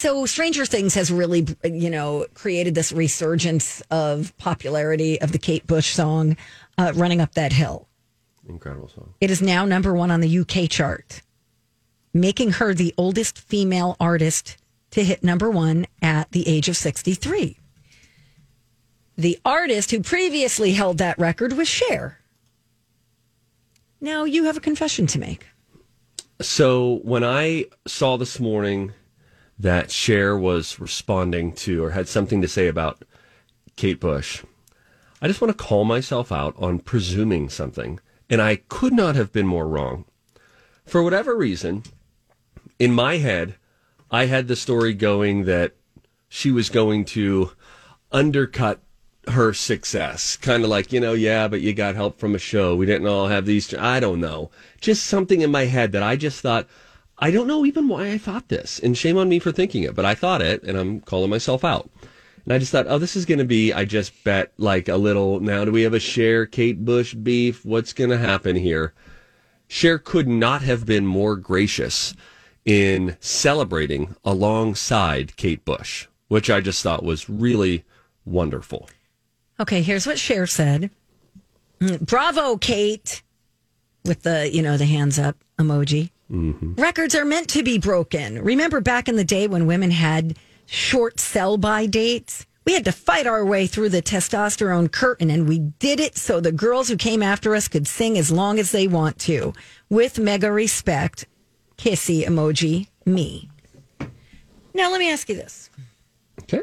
So Stranger Things has really, you know, created this resurgence of popularity of the Kate Bush song, uh, Running Up That Hill. Incredible song. It is now number one on the UK chart, making her the oldest female artist to hit number one at the age of 63. The artist who previously held that record was Cher. Now you have a confession to make. So when I saw this morning that Cher was responding to or had something to say about Kate Bush, I just want to call myself out on presuming something. And I could not have been more wrong. For whatever reason, in my head, I had the story going that she was going to undercut her success. Kind of like, you know, yeah, but you got help from a show. We didn't all have these. I don't know. Just something in my head that I just thought, I don't know even why I thought this. And shame on me for thinking it, but I thought it and I'm calling myself out. And I just thought, oh, this is going to be, I just bet like a little, now do we have a Cher Kate Bush beef? What's going to happen here? Cher could not have been more gracious in celebrating alongside Kate Bush, which I just thought was really wonderful. Okay, here's what Cher said. Mm, Bravo, Kate, with the, you know, the hands up emoji. Records are meant to be broken. Remember back in the day when women had short sell by dates? We had to fight our way through the testosterone curtain, and we did it so the girls who came after us could sing as long as they want to. With mega respect, kissy emoji, me. Now, let me ask you this. Okay.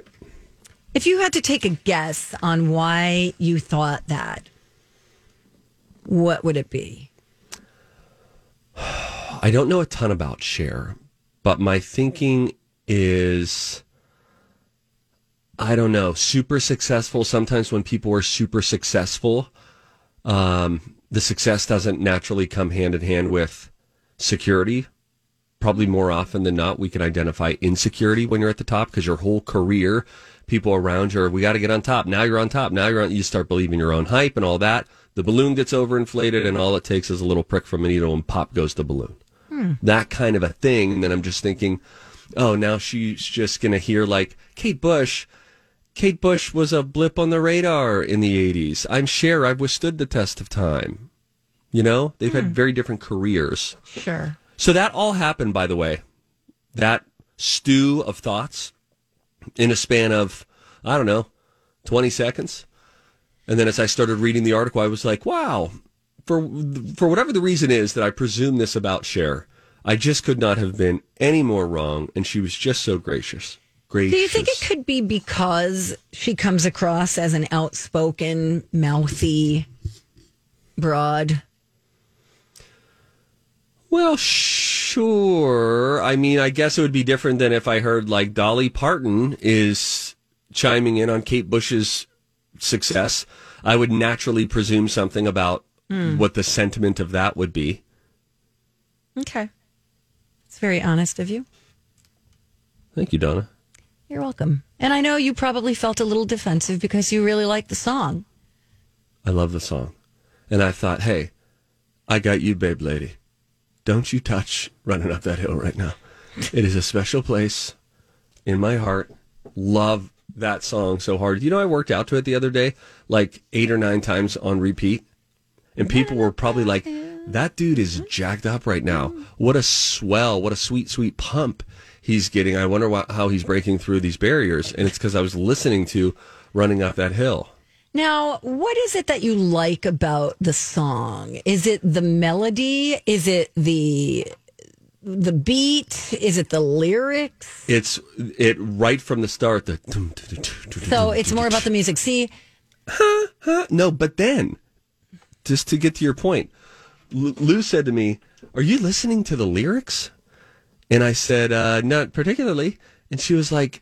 If you had to take a guess on why you thought that, what would it be? I don't know a ton about Cher, but my thinking is I don't know, super successful. Sometimes when people are super successful, um, the success doesn't naturally come hand in hand with security. Probably more often than not, we can identify insecurity when you're at the top because your whole career, people around you are, we got to get on top. Now you're on top. Now you're on, you start believing your own hype and all that. The balloon gets overinflated and all it takes is a little prick from a needle and pop goes the balloon. That kind of a thing. And then I'm just thinking, oh, now she's just going to hear like Kate Bush. Kate Bush was a blip on the radar in the 80s. I'm Cher. I've withstood the test of time. You know, they've had hmm. very different careers. Sure. So that all happened, by the way. That stew of thoughts in a span of, I don't know, 20 seconds. And then as I started reading the article, I was like, wow, for, for whatever the reason is that I presume this about Cher, I just could not have been any more wrong. And she was just so gracious. Gracious. Do you think it could be because she comes across as an outspoken, mouthy broad? Well, sure. I mean, I guess it would be different than if I heard like Dolly Parton is chiming in on Kate Bush's success. I would naturally presume something about Hmm. what the sentiment of that would be. Okay. It's very honest of you. Thank you, Donna. You're welcome. And I know you probably felt a little defensive because you really like the song. I love the song. And I thought, hey, I got you, babe lady. Don't you touch running up that hill right now. It is a special place in my heart. Love that song so hard. You know, I worked out to it the other day, like eight or nine times on repeat. And people were probably like, that dude is jacked up right now. What a swell. What a sweet, sweet pump he's getting. I wonder why, how he's breaking through these barriers. And it's because I was listening to Running Up That Hill. Now, what is it that you like about the song? Is it the melody? Is it the the beat? Is it the lyrics? It's it right from the start. The So it's more about the music. See, no, but then just to get to your point, L- Lou said to me, "Are you listening to the lyrics?" And I said, uh, "Not particularly." And she was like,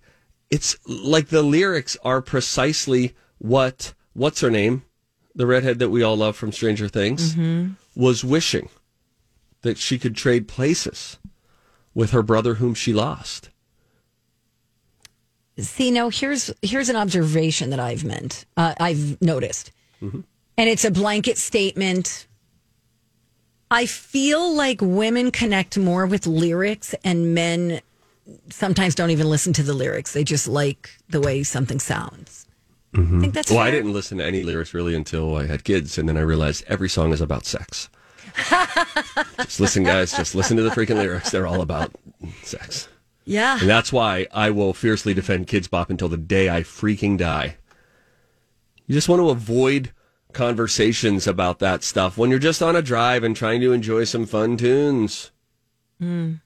it's like the lyrics are precisely what, what's her name? The redhead that we all love from Stranger Things was wishing that she could trade places with her brother whom she lost. See, now here's here's an observation that I've meant. Uh, I've noticed, and it's a blanket statement. I feel like women connect more with lyrics, and men sometimes don't even listen to the lyrics. They just like the way something sounds. I think that's Well, I didn't listen to any lyrics really until I had kids, and then I realized every song is about sex. just listen, guys. Just listen to the freaking lyrics. They're all about sex. Yeah, And that's why I will fiercely defend Kidz Bop until the day I freaking die. You just want to avoid conversations about that stuff when you're just on a drive and trying to enjoy some fun tunes. Mm.